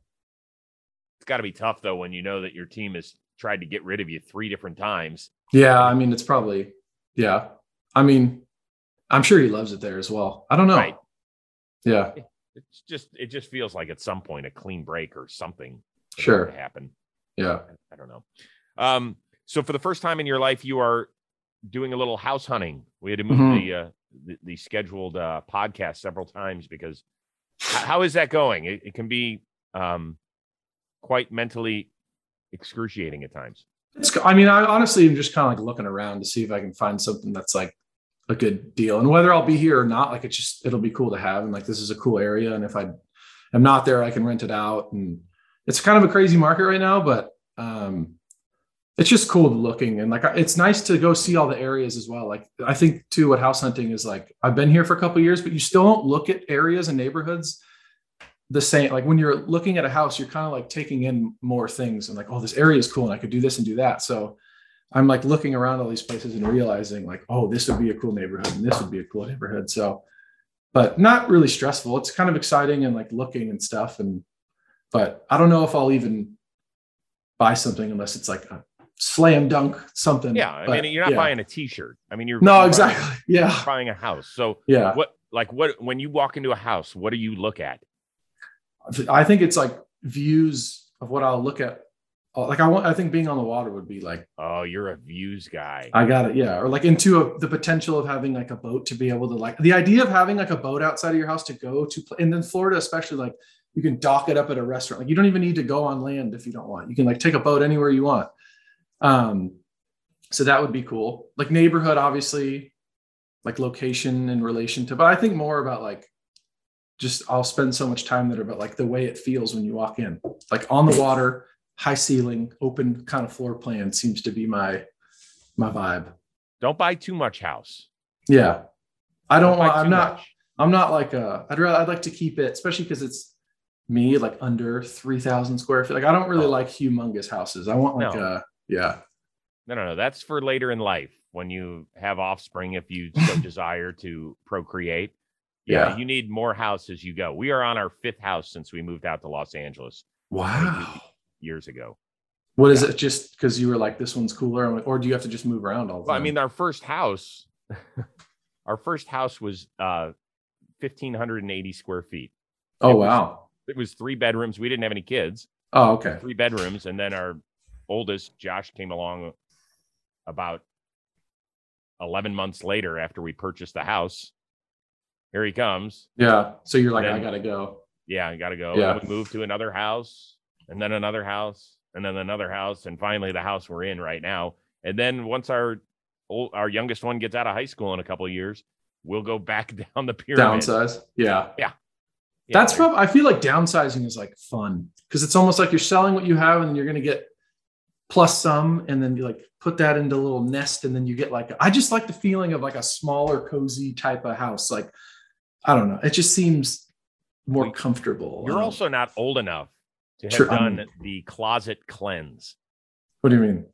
It's got to be tough though when you know that your team has tried to get rid of you three different times yeah, I mean, it's probably, yeah. I mean, I'm sure he loves it there as well. I don't know. Right. Yeah. It's just, it just feels like at some point a clean break or something. Sure. Happen. Yeah. I, I don't know. Um, so for the first time in your life, you are doing a little house hunting. We had to move mm-hmm. the, uh, the, the scheduled uh, podcast several times because how is that going? It, it can be um, quite mentally excruciating at times. It's, I mean, I honestly am just kind of like looking around to see if I can find something that's like a good deal. And whether I'll be here or not, like it's just it'll be cool to have. And like this is a cool area. And if I am not there, I can rent it out. And it's kind of a crazy market right now, but um it's just cool looking and like it's nice to go see all the areas as well. Like I think too, what house hunting is like. I've been here for a couple years, but you still don't look at areas and neighborhoods the same like when you're looking at a house you're kind of like taking in more things and like oh this area is cool and i could do this and do that so i'm like looking around all these places and realizing like oh this would be a cool neighborhood and this would be a cool neighborhood so but not really stressful it's kind of exciting and like looking and stuff and but i don't know if i'll even buy something unless it's like a slam dunk something yeah i but, mean you're not yeah. buying a t-shirt i mean you're no you're exactly buying, yeah buying a house so yeah what like what when you walk into a house what do you look at I think it's like views of what I'll look at. Uh, like I want, I think being on the water would be like, oh, you're a views guy. I got it, yeah. Or like into a, the potential of having like a boat to be able to like the idea of having like a boat outside of your house to go to, and then Florida especially like you can dock it up at a restaurant. Like you don't even need to go on land if you don't want. You can like take a boat anywhere you want. Um, so that would be cool. Like neighborhood, obviously, like location in relation to, but I think more about like just I'll spend so much time there, but like the way it feels when you walk in, like on the water, high ceiling, open kind of floor plan seems to be my my vibe. Don't buy too much house. Yeah, I don't, don't want. I'm not. Much. I'm not like a. I'd rather. I'd like to keep it, especially because it's me like under three thousand square feet. Like I don't really oh. like humongous houses. I want like no. a yeah. No, no, no. That's for later in life when you have offspring, if you so desire to procreate. Yeah, yeah, you need more house as you go. We are on our fifth house since we moved out to Los Angeles. Wow. Years ago. What yeah. is it? Just because you were like, this one's cooler, or do you have to just move around all the time? Well, I mean, our first house, our first house was uh, fifteen hundred and eighty square feet. Oh it wow! Was, it was three bedrooms. We didn't have any kids. Oh okay. Three bedrooms, and then our oldest Josh came along about eleven months later after we purchased the house here he comes. Yeah. So you're like, then, I gotta go. Yeah, I gotta go. Yeah. we moved to another house, and then another house, and then another house, and finally the house we're in right now. And then once our our youngest one gets out of high school in a couple of years, we'll go back down the pyramid. Downsize. Yeah. Yeah. yeah That's probably. I feel like downsizing is like fun because it's almost like you're selling what you have, and you're gonna get plus some, and then you like put that into a little nest, and then you get like. I just like the feeling of like a smaller, cozy type of house, like I don't know. It just seems more comfortable. You're um, also not old enough to have done the closet cleanse. What do you mean?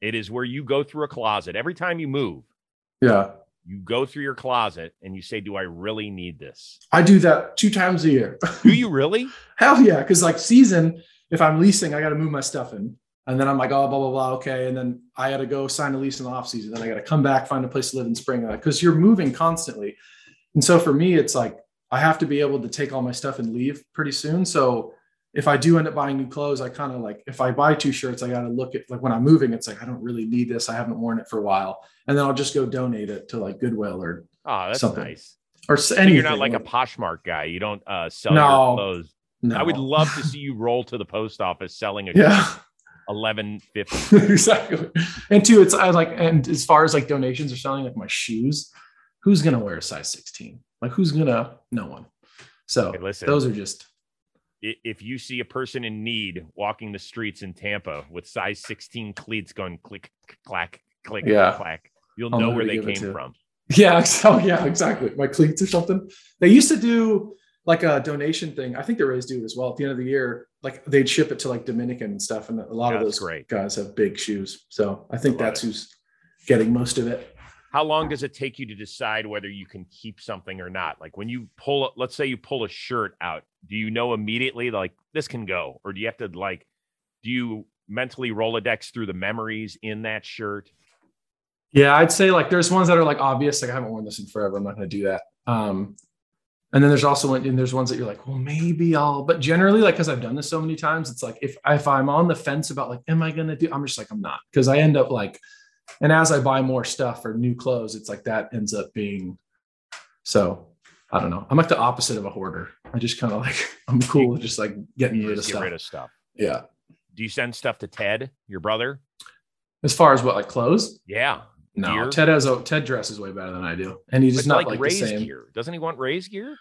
It is where you go through a closet every time you move. Yeah. You go through your closet and you say, Do I really need this? I do that two times a year. do you really? Hell yeah. Cause like season, if I'm leasing, I got to move my stuff in. And then I'm like, oh, blah, blah, blah. Okay. And then I got to go sign a lease in the off season. Then I got to come back, find a place to live in spring. Because you're moving constantly. And so for me, it's like I have to be able to take all my stuff and leave pretty soon. So if I do end up buying new clothes, I kind of like if I buy two shirts, I got to look at like when I'm moving, it's like I don't really need this. I haven't worn it for a while, and then I'll just go donate it to like Goodwill or Oh, that's Something. nice. or So anything. you're not like a Poshmark guy. You don't uh, sell No. your clothes. no. I would love to see you roll to the post office selling a yeah. Eleven fifty. exactly. And two, it's I like, and as far as like donations are selling, like my shoes, who's gonna wear a size 16? Like who's gonna? No one. So Hey, listen. those are just If you see a person in need walking the streets in Tampa with size 16 cleats going click, clack, click, Yeah. clack, you'll I'll know where they to give it came from. yeah. So yeah, exactly. My cleats or something. They used to do like a donation thing. I think the Rays do it as well. At the end of the year, like they'd ship it to like Dominican and stuff, and a lot Yeah, of those great. guys have big shoes. So I think I that's it. who's getting most of it. How long does it take you to decide whether you can keep something or not? Like when you pull, let's say you pull a shirt out, do you know immediately like this can go, or do you have to like, do you mentally Rolodex through the memories in that shirt? Yeah, I'd say like there's ones that are like obvious. Like I haven't worn this in forever. I'm not going to do that. Um, and then there's also one, and there's ones that you're like, well, maybe I'll. But generally, like because I've done this so many times, it's like if if I'm on the fence about like, am I going to do? I'm just like I'm not because I end up like, and as I buy more stuff or new clothes, it's like that ends up being. So I don't know. I'm like the opposite of a hoarder. I just kind of like I'm cool with just like getting rid of get rid of stuff. yeah. Do you send stuff to Ted, your brother? As far as what like clothes, Yeah. No. Gear? Ted has a Ted dresses way better than I do, and he's But just not like, like, Ray's the same. gear. Doesn't he want Ray's gear?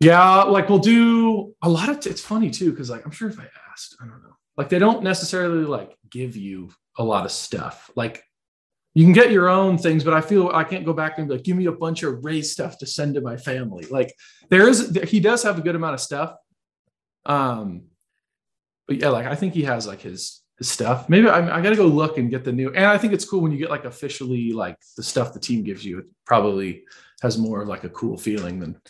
Yeah, like we'll do a lot of. it's funny too because like I'm sure if I asked, I don't know. Like they don't necessarily like give you a lot of stuff. Like you can get your own things, but I feel I can't go back and be like, give me a bunch of Ray stuff to send to my family. Like there is, he does have a good amount of stuff. Um, but yeah, like I think he has like his his stuff. Maybe I, I got to go look and get the new. And I think it's cool when you get like officially like the stuff the team gives you. It probably has more of like a cool feeling than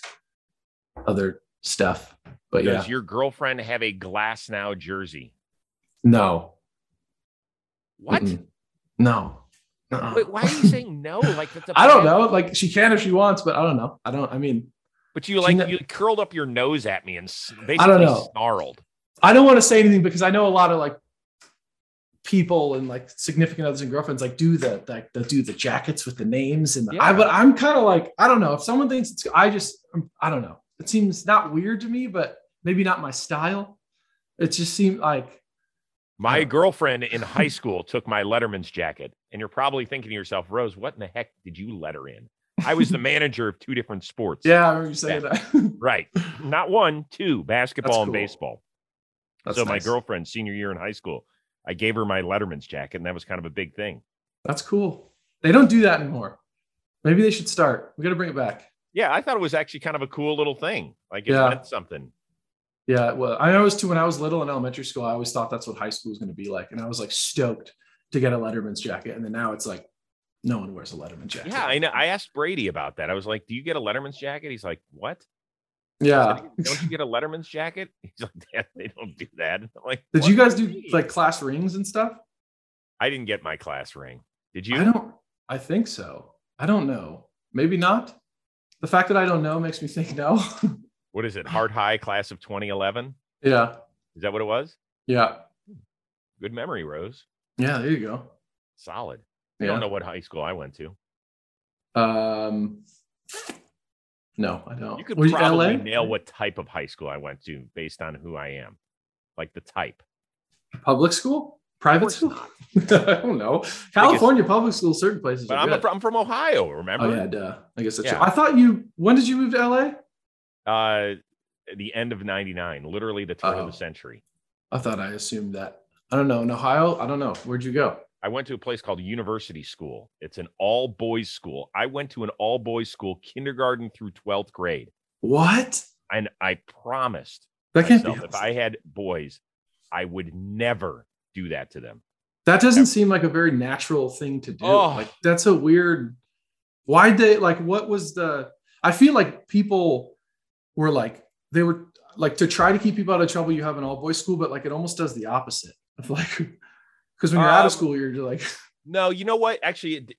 other stuff. But yeah, Does your girlfriend have a Glasnow jersey? no, What? Mm-mm. no. Uh-uh. Wait, why are you saying no? Like that's a I don't know. Like she can if she wants, but I don't know. I don't. I mean, But you like ne- you curled up your nose at me and s- basically know. snarled. I don't want to say anything because I know a lot of like people and like significant others and girlfriends like do the like the do the jackets with the names and the, I but I'm kind of like I don't know if someone thinks it's I just I'm- I don't know it seems not weird to me but maybe not my style it just seemed like My Yeah. girlfriend in high school took my Letterman's jacket, and you're probably thinking to yourself, Rose, what in the heck did you letter in? I was the manager of two different sports. yeah I remember you saying that Right. Not one, two, basketball and baseball. That's so my girlfriend, senior year in high school, I gave her my Letterman's jacket, and that was kind of a big thing. that's cool they don't do that anymore maybe they should start we got to bring it back Yeah, I thought it was actually kind of a cool little thing. Like it Yeah. meant something. Yeah, well, I always too when I was little in elementary school, I always thought that's what high school was going to be like, and I was like stoked to get a Letterman's jacket, and then now it's like no one wears a Letterman jacket. Yeah, I know. I asked Brady about that. I was like, "Do you get a Letterman's jacket?" He's like, "What? Yeah. don't you get a Letterman's jacket?" He's like, "Dad, "They don't do that." I'm like, Did you guys do do like class rings and stuff? I didn't get my class ring. Did you? I don't. I think so. I don't know. Maybe not. The fact that I don't know makes me think no. What is it? Hart High class of 2011? yeah. Is that what it was? Yeah. Good memory, Rose. Yeah. There you go. Solid. I Yeah. don't know what high school I went to. Um. No, I don't. You could Were probably LA? nail what type of high school I went to based on who I am, like the type. Public school? Private school? I don't know. California public school, certain places. But are I'm, good. a, I'm from Ohio. Remember? Oh yeah, duh. I guess that's Yeah. true. I thought you. When did you move to LA? Uh, the end of '99, literally the turn of Uh-oh. the century. I thought I assumed that. I don't know. In Ohio, I don't know. Where'd you go? I went to a place called University School. It's an all boys school. I went to an all boys school, kindergarten through 12th grade. What? And I promised That can't be. if I had boys, I would never do that to them. that doesn't seem like a very natural thing to do. Oh. Like that's a weird. Why'd they like? What was the? I feel like people were like they were like to try to keep people out of trouble. You have an all boys school, but like it almost does the opposite of like because when you're out Um, of school, you're just like No, you know what? Actually, it,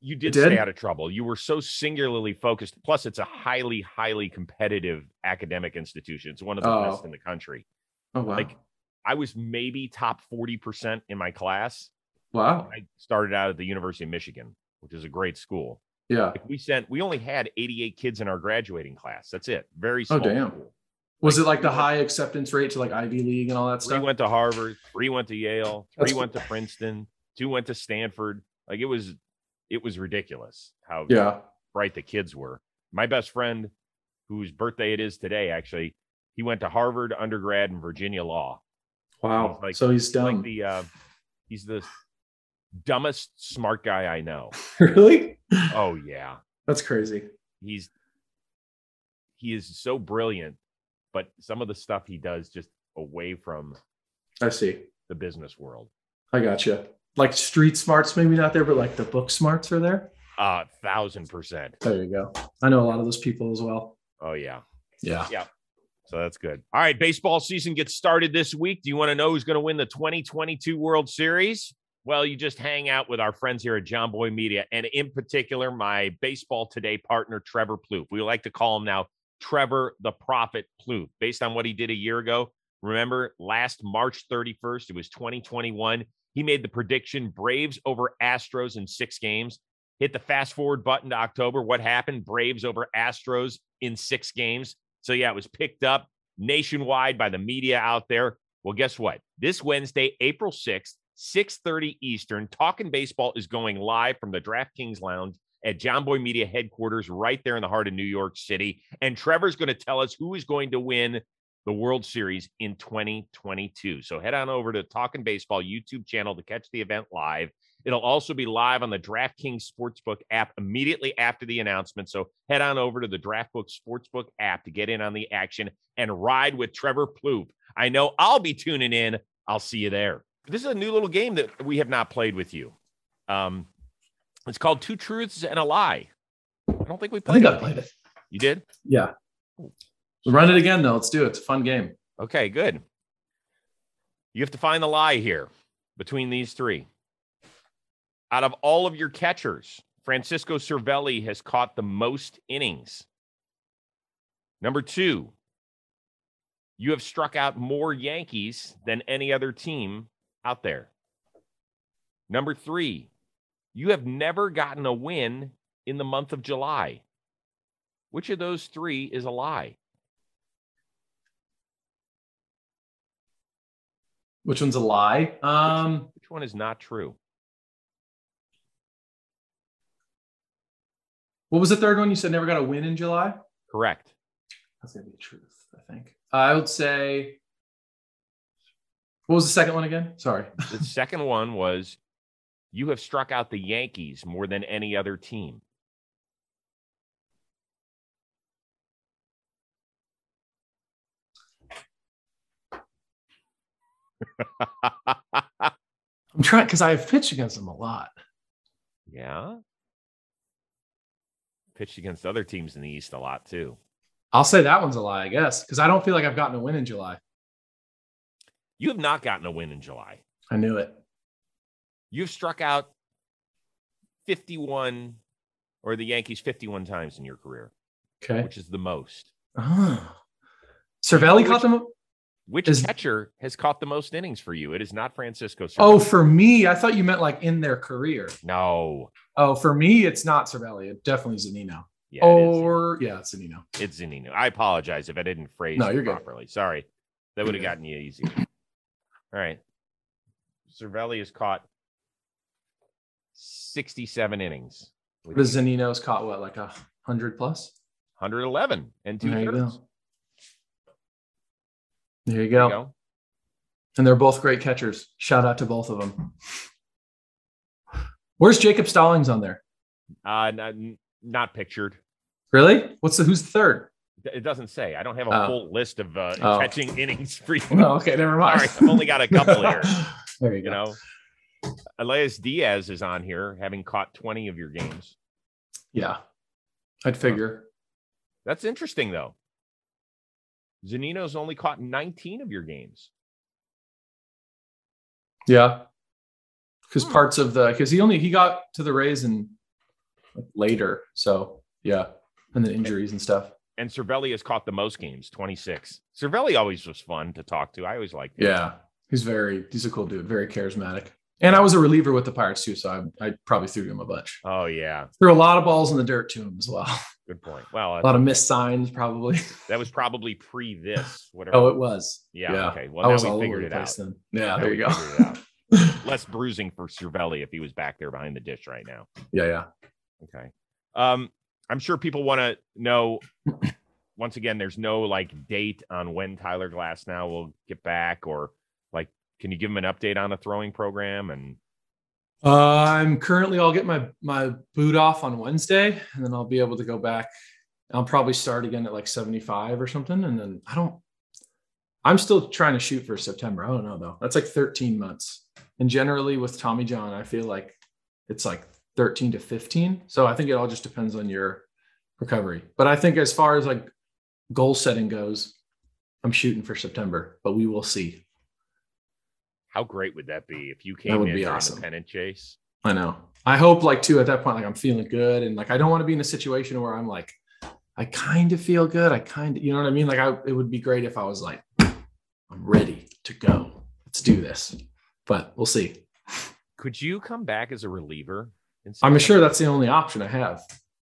you did, did? stay out of trouble. You were so singularly focused. Plus, it's a highly, highly competitive academic institution. It's one of the best Oh. in the country. Oh wow. Like, I was maybe top 40% in my class. wow. I started out at the University of Michigan, which is a great school. Yeah. Like we sent, we only had 88 kids in our graduating class. That's it. Very small. Oh, damn. school. Was Like, it like the high acceptance rate to like Ivy League and all that Three stuff? went to Harvard, three went to Yale, three That's went to Princeton, two went to Stanford. Like it was, it was ridiculous how yeah. bright the kids were. My best friend, whose birthday it is today, actually, he went to Harvard undergrad and Virginia Law. Wow. like- so he's dumb. Like the, uh, he's the dumbest smart guy I know. really? Oh yeah, That's crazy. he's he is so brilliant, but some of the stuff he does just away from I see. the business world. I got you. Like street smarts, maybe not there, but like the book smarts are there. Uh thousand percent. There you go. I know a lot of those people as well. Oh yeah. yeah. Yeah. So that's good. All right, baseball season gets started this week. Do you want to know who's going to win the 2022 World Series? Well, you just hang out with our friends here at Jomboy Media, and in particular, my Baseball Today partner, Trevor Plouffe. We like to call him now Trevor the Prophet Plouffe, based on what he did a year ago. Remember, last March 31st, it was 2021. He made the prediction Braves over Astros in six games. Hit the fast forward button to October. What happened? Braves over Astros in six games. So yeah, it was picked up nationwide by the media out there. Well, guess what? This Wednesday, April 6th, 6:30 Eastern, Talking Baseball is going live from the DraftKings Lounge at Jomboy Media headquarters right there in the heart of New York City. And Trevor's going to tell us who is going to win the World Series in 2022. So head on over to Talking Baseball YouTube channel to catch the event live. It'll also be live on the DraftKings Sportsbook app immediately after the announcement. So head on over to the DraftBook Sportsbook app to get in on the action and ride with Trevor Plouffe. I know I'll be tuning in. I'll see you there. This is a new little game that we have not played with you. Um, it's called Two Truths and a Lie. I don't think we played. I think it. I played it. You did? Yeah. Run it again though. Let's do it. It's a fun game. Okay, good. You have to find the lie here between these three. Out of all of your catchers, Francisco Cervelli has caught the most innings. Number two, you have struck out more Yankees than any other team out there. Number three, you have never gotten a win in the month of July. Which of those three is a lie? Which one's a lie? Um, Which one is not true? what was the third one? You said never got a win in July. Correct. That's gonna be the truth. I think. I would say. What was the second one again? Sorry. The second one was you have struck out the Yankees more than any other team. I'm trying because I've pitched against them a lot. yeah. Pitched against other teams in the East a lot too. I'll say that one's a lie, I guess, because I don't feel like I've gotten a win in July. You have not gotten a win in July. I knew it. You've struck out 51 or the Yankees 51 times in your career, Okay. which is the most. Oh. Cervelli caught them. Which Is- catcher has caught the most innings for you? It is not Francisco. Oh, for me, I thought you meant like in their career. no. Oh, for me, it's not Cervelli. It definitely is Zunino. Yeah, or yeah, it's Zunino. It's Zunino. I apologize if I didn't phrase No, you're good. properly. Sorry. That would have gotten you easy. All right. Cervelli has caught 67 innings. with But. Zunino's caught what, like a hundred plus? 111 and two There you thirds. go. There you There you go. go. And they're both great catchers. Shout out to both of them. Where's Jacob Stallings on there? Uh, not, not pictured. Really? What's the who's the third? It doesn't say. I don't have a Oh. full list of uh, Oh. catching innings for you. Oh, okay, never mind. right. I've only got a couple here. there you You go. know, Elias Diaz is on here, having caught 20 of your games. Yeah. I'd figure. That's interesting, though. Zunino's only caught 19 of your games. Yeah. Because Hmm. parts of the because he only he got to the Rays in later. So yeah, and then injuries and stuff. And Cervelli has caught the most games, 26. Cervelli always was fun to talk to. I always liked him. Yeah, he's very he's a cool dude, very charismatic. And I was a reliever with the Pirates too, so I, I probably threw him a bunch. Oh yeah, Threw a lot of balls in the dirt to him as well. good point. Well, a lot of missed signs, probably. that was probably pre this, whatever. Oh, it was. yeah, Okay. Well, I now was we all figured it out. then. Yeah, Now there you go. figured it out. Less bruising for Cervelli if he was back there behind the dish right now. yeah, yeah. Okay. Um, I'm sure people want to know. Once again, there's no like date on when Tyler Glasnow will get back, or can you give them an update on the throwing program? And Uh, I'm currently I'll get my my boot off on Wednesday, and then I'll be able to go back. I'll probably start again at like 75 or something, and then I don't. I'm still trying to shoot for September. I don't know though. That's like 13 months, and generally with Tommy John, I feel like it's like 13 to 15. So I think it all just depends on your recovery. But I think as far as like goal setting goes, I'm shooting for September, but we will see. How great would that be if you came that would in be awesome. pennant chase? I know. I hope like too at that point, like I'm feeling good and like I don't want to be in a situation where I'm like, I kind of feel good. I kind of, you know what I mean? Like I it would be great if I was like, I'm ready to go. Let's do this. But we'll see. Could you come back as a reliever? I'm sure that's the only option I have.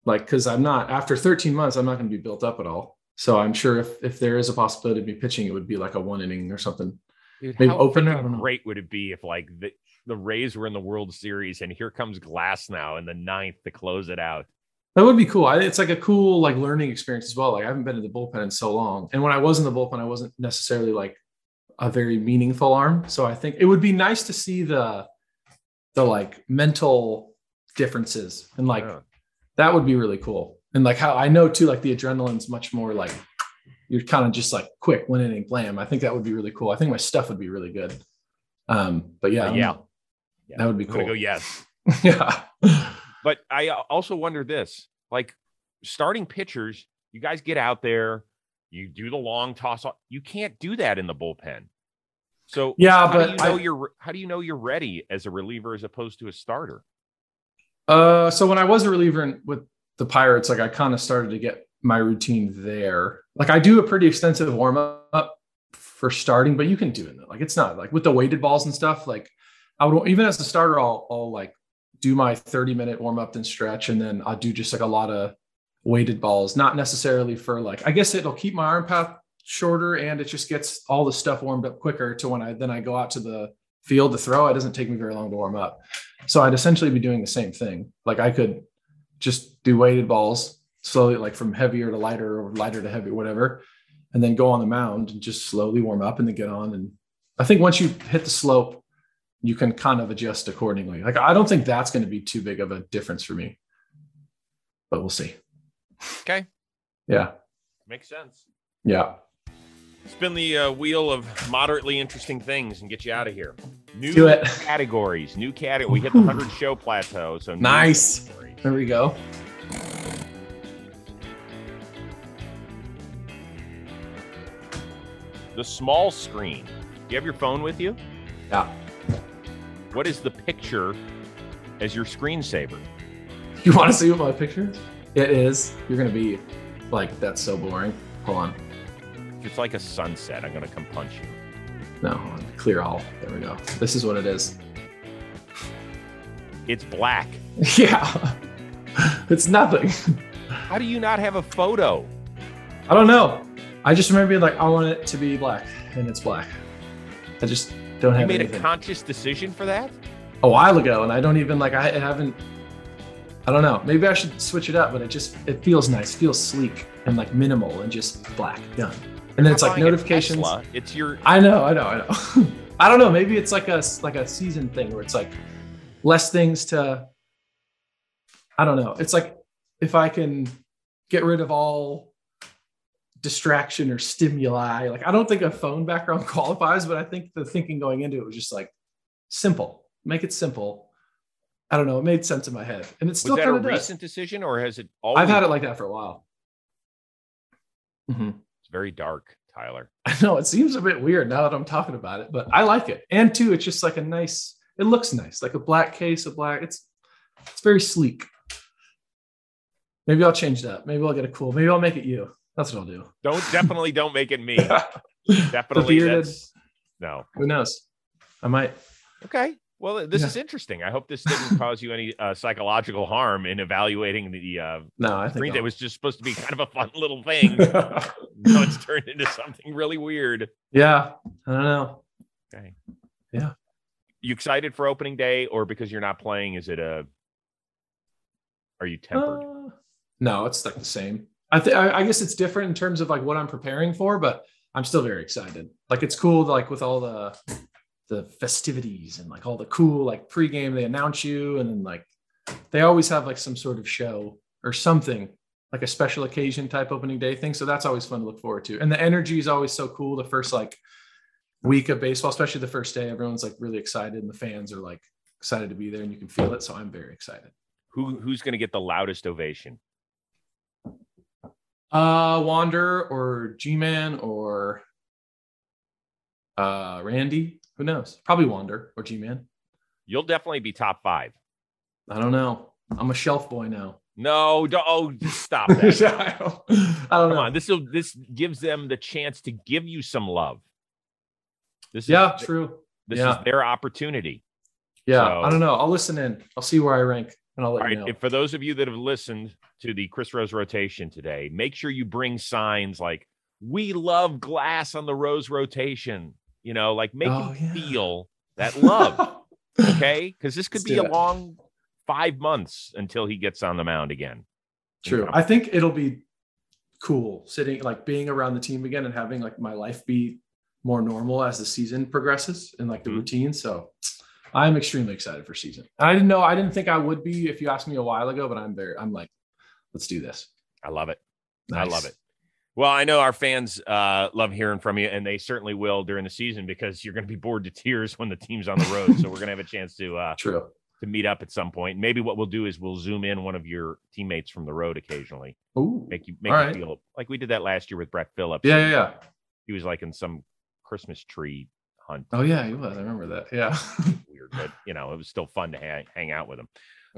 Like, because I'm not after 13 months, I'm not going to be built up at all. So I'm sure if if there is a possibility of me pitching, it would be like a one inning or something. Dude, maybe how opener, I freaking don't know. great would it be if like the the Rays were in the World Series and here comes Glasnow in the ninth to close it out? That would be cool. I, it's like a cool like learning experience as well. Like I haven't been in the bullpen in so long, and when I was in the bullpen, I wasn't necessarily like a very meaningful arm. So I think it would be nice to see the the like mental differences and like Yeah. that would be really cool. And like how I know too, like the adrenaline's much more like you're kind of just like quick one inning blam. I think that would be really cool. I think my stuff would be really good. Um, but yeah, I'm- yeah. that would be cool. go yes. yeah. But I also wonder this: like starting pitchers, you guys get out there, you do the long toss. off. You can't do that in the bullpen. So Yeah, how but do you know I- you're how do you know you're ready as a reliever as opposed to a starter? Uh, so when I was a reliever in, with the Pirates, like I kind of started to get my routine there. Like I do a pretty extensive warm up for starting, but you can do it. Like it's not like with the weighted balls and stuff. Like I would even as a starter, I'll, I'll like do my 30 minute warm up and stretch, and then I'll do just like a lot of weighted balls. Not necessarily for like I guess it'll keep my arm path shorter, and it just gets all the stuff warmed up quicker to when I then I go out to the field to throw. It doesn't take me very long to warm up. So I'd essentially be doing the same thing. Like I could just do weighted balls slowly, like from heavier to lighter or lighter to heavy, whatever, and then go on the mound and just slowly warm up and then get on. And I think once you hit the slope, you can kind of adjust accordingly. Like I don't think that's going to be too big of a difference for me, but we'll see. Okay, Yeah. makes sense. Yeah. Spin the uh, wheel of moderately interesting things and get you out of here. New Do it. categories, new category. We hit the hundred show plateau, so Nice. categories. There we go. The small screen. Do you have your phone with you? Yeah. What is the picture as your screensaver? You want to see my picture? It is. You're going to be like, that's so boring. Hold on. If it's like a sunset, I'm gonna come punch you. No, hold on. clear all. There we go. This is what it is. It's black. Yeah. it's nothing. How do you not have a photo? I don't know. I just remember being like, I want it to be black, and it's black. I just don't have. You made anything. a conscious decision for that? a while ago, and I don't even like. I haven't. I don't know. Maybe I should switch it up, but it just it feels nice, feels sleek, and like minimal, and just black done. And then it's like notifications. It's your I know, I know, I know. I don't know. Maybe it's like a like a season thing where it's like less things to. I don't know. It's like if I can get rid of all distraction or stimuli. Like I don't think a phone background qualifies, but I think the thinking going into it was just like simple. Make it simple. I don't know. It made sense in my head, and it's was still that a kind of a recent decision or has it always I've had it like that for a while. Mhm. It's very dark, Tyler. I know it seems a bit weird now that I'm talking about it, but I like it. And two, it's just like a nice. It looks nice, like a black case, a black. It's it's very sleek. Maybe I'll change that. Maybe I'll get a cool. Maybe I'll make it you. That's what I'll do. Don't definitely don't make it me. Definitely that's no. Who knows? I might. Okay. Well, this Yeah. is interesting. I hope this didn't cause you any uh, psychological harm in evaluating the uh, No, I think Green was just supposed to be kind of a fun little thing. no, it's turned into something really weird. yeah, I don't know. Okay. Yeah. You excited for opening day, or because you're not playing? Is it a? Are you tempered? Uh, no, it's like the same. I think I guess it's different in terms of like what I'm preparing for, but I'm still very excited. Like it's cool, like with all the the festivities and like all the cool like pregame they announce you, and then like they always have like some sort of show or something like a special occasion type opening day thing. So that's always fun to look forward to. And the energy is always so cool. The first like week of baseball, especially the first day, everyone's like really excited, and the fans are like excited to be there, and you can feel it. So I'm very excited. Who who's going to get the loudest ovation? Uh, Wander or G Man or uh, Randy. Who knows? Probably Wander or G Man. You'll definitely be top five. I don't know. I'm a shelf boy now. No, don't, oh, stop that. I don't, I don't Come know. on, this will this gives them the chance to give you some love. This yeah, is true. this yeah. is their opportunity. Yeah, So- I don't know. I'll listen in. I'll see where I rank, and I'll let All you right, know. for those of you that have listened to the Chris Rose rotation today, make sure you bring signs like "We love Glasnow the Rose rotation." You know, like make Oh, them yeah. feel that love. okay, because this could Let's be a long five months until he gets on the mound again. True. Yeah. I think it'll be cool sitting like being around the team again and having like my life be more normal as the season progresses and like the Mhm. routine. So I'm extremely excited for season. I didn't know I didn't think I would be if you asked me a while ago, but I'm very I'm like, let's do this. I love it. I love it. Well, I know our fans uh, love hearing from you, and they certainly will during the season because you're going to be bored to tears when the team's on the road. so we're going to have a chance to uh, True. to meet up at some point. Maybe what we'll do is we'll zoom in one of your teammates from the road occasionally, Ooh. make you make you right. feel like we did that last year with Brett Phillips. Yeah, yeah, yeah. He was like in some Christmas tree hunt. Oh yeah, he was. I remember that. Yeah. Weird, but you know it was still fun to hang, hang out with him.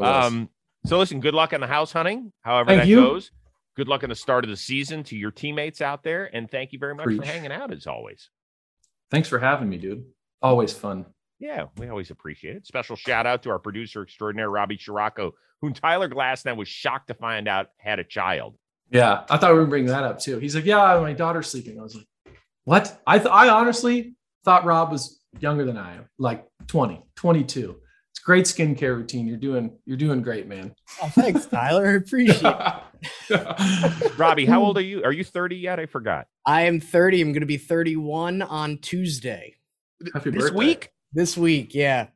Um, so listen, good luck on the house hunting, however Thank that you. goes. Good luck in the start of the season to your teammates out there, and thank you very much for hanging out as always. Thanks for having me, dude. Always fun. Yeah, we always appreciate it. Special shout out to our producer extraordinaire, Robbie Scirocco, whom Tyler Glasnow was shocked to find out had a child. Yeah, I thought we were gonna bring that up too. He's like, "Yeah, my daughter's sleeping." I was like, "What?" I th- I honestly thought Rob was younger than I am, like 20, 22. It's great skincare routine. You're doing you're doing great, man. Oh, thanks, Tyler. I appreciate it. Robbie, how old are you? Are you 30 yet? I forgot. I am 30. I'm going to be 31 on Tuesday Happy this birthday. week? this week. Yeah.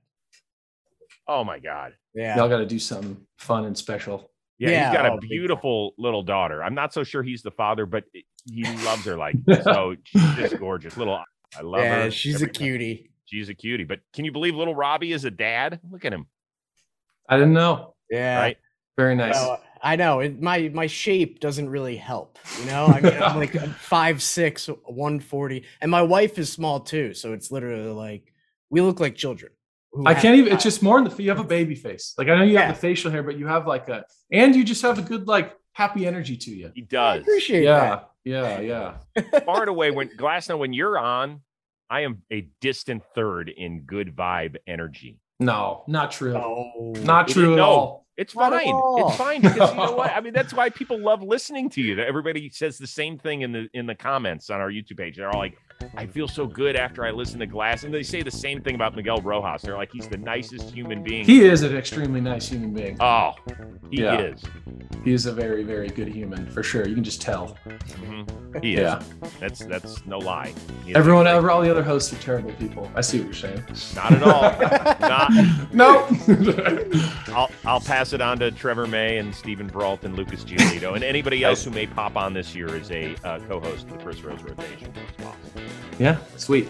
Oh my God. Yeah. Y'all got to do something fun and special. Yeah, Yeah, he's got oh, a beautiful little daughter. I'm not so sure he's the father, but he loves her like so. She's just gorgeous. Little, I love yeah, her. she's a every time. cutie. She's a cutie. But can you believe little Robbie is a dad? Look at him. I didn't know. Yeah. Right? Very nice. Well, I know it, my my shape doesn't really help. You know, I mean, I'm like five six, one forty, and my wife is small too. So it's literally like we look like children. I can't even. It's just more in the. You have a baby face. Like I know you Yeah. have the facial hair, but you have like a, and you just have a good like happy energy to you. He does. I does. appreciate Yeah, yeah, yeah. Far and away, when Glasnow, when you're on, I am a distant third in good vibe energy. No, not true. that. Oh, Not It- true at no. all. It's Not fine. all. It's fine because you know what? I mean, that's why people love listening to you. That everybody says the same thing in the in the comments on our YouTube page. They're all like, "I feel so good after I listen to Glass," and they say the same thing about Miguel Rojas. They're like, "He's the nicest human being." He is an extremely nice human being. oh, he Yeah. is. He is a very, very good human for sure. You can just tell. Mhm. He is. Yeah. That's that's no lie. He Everyone, ever, all the other hosts are terrible people. I see what you're saying. Not at all. Not. no. I'll I'll pass it on to Trevor May and Steven Brault and Lucas Giolito and anybody else who may pop on this year as a uh, co-host of the Chris Rose rotation as well. Yeah, sweet.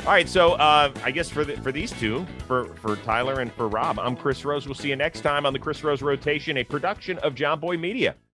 All right, so uh, I guess for the, for these two, for for Tyler and for Rob, I'm Chris Rose. We'll see you next time on the Chris Rose Rotation, a production of Jomboy Media.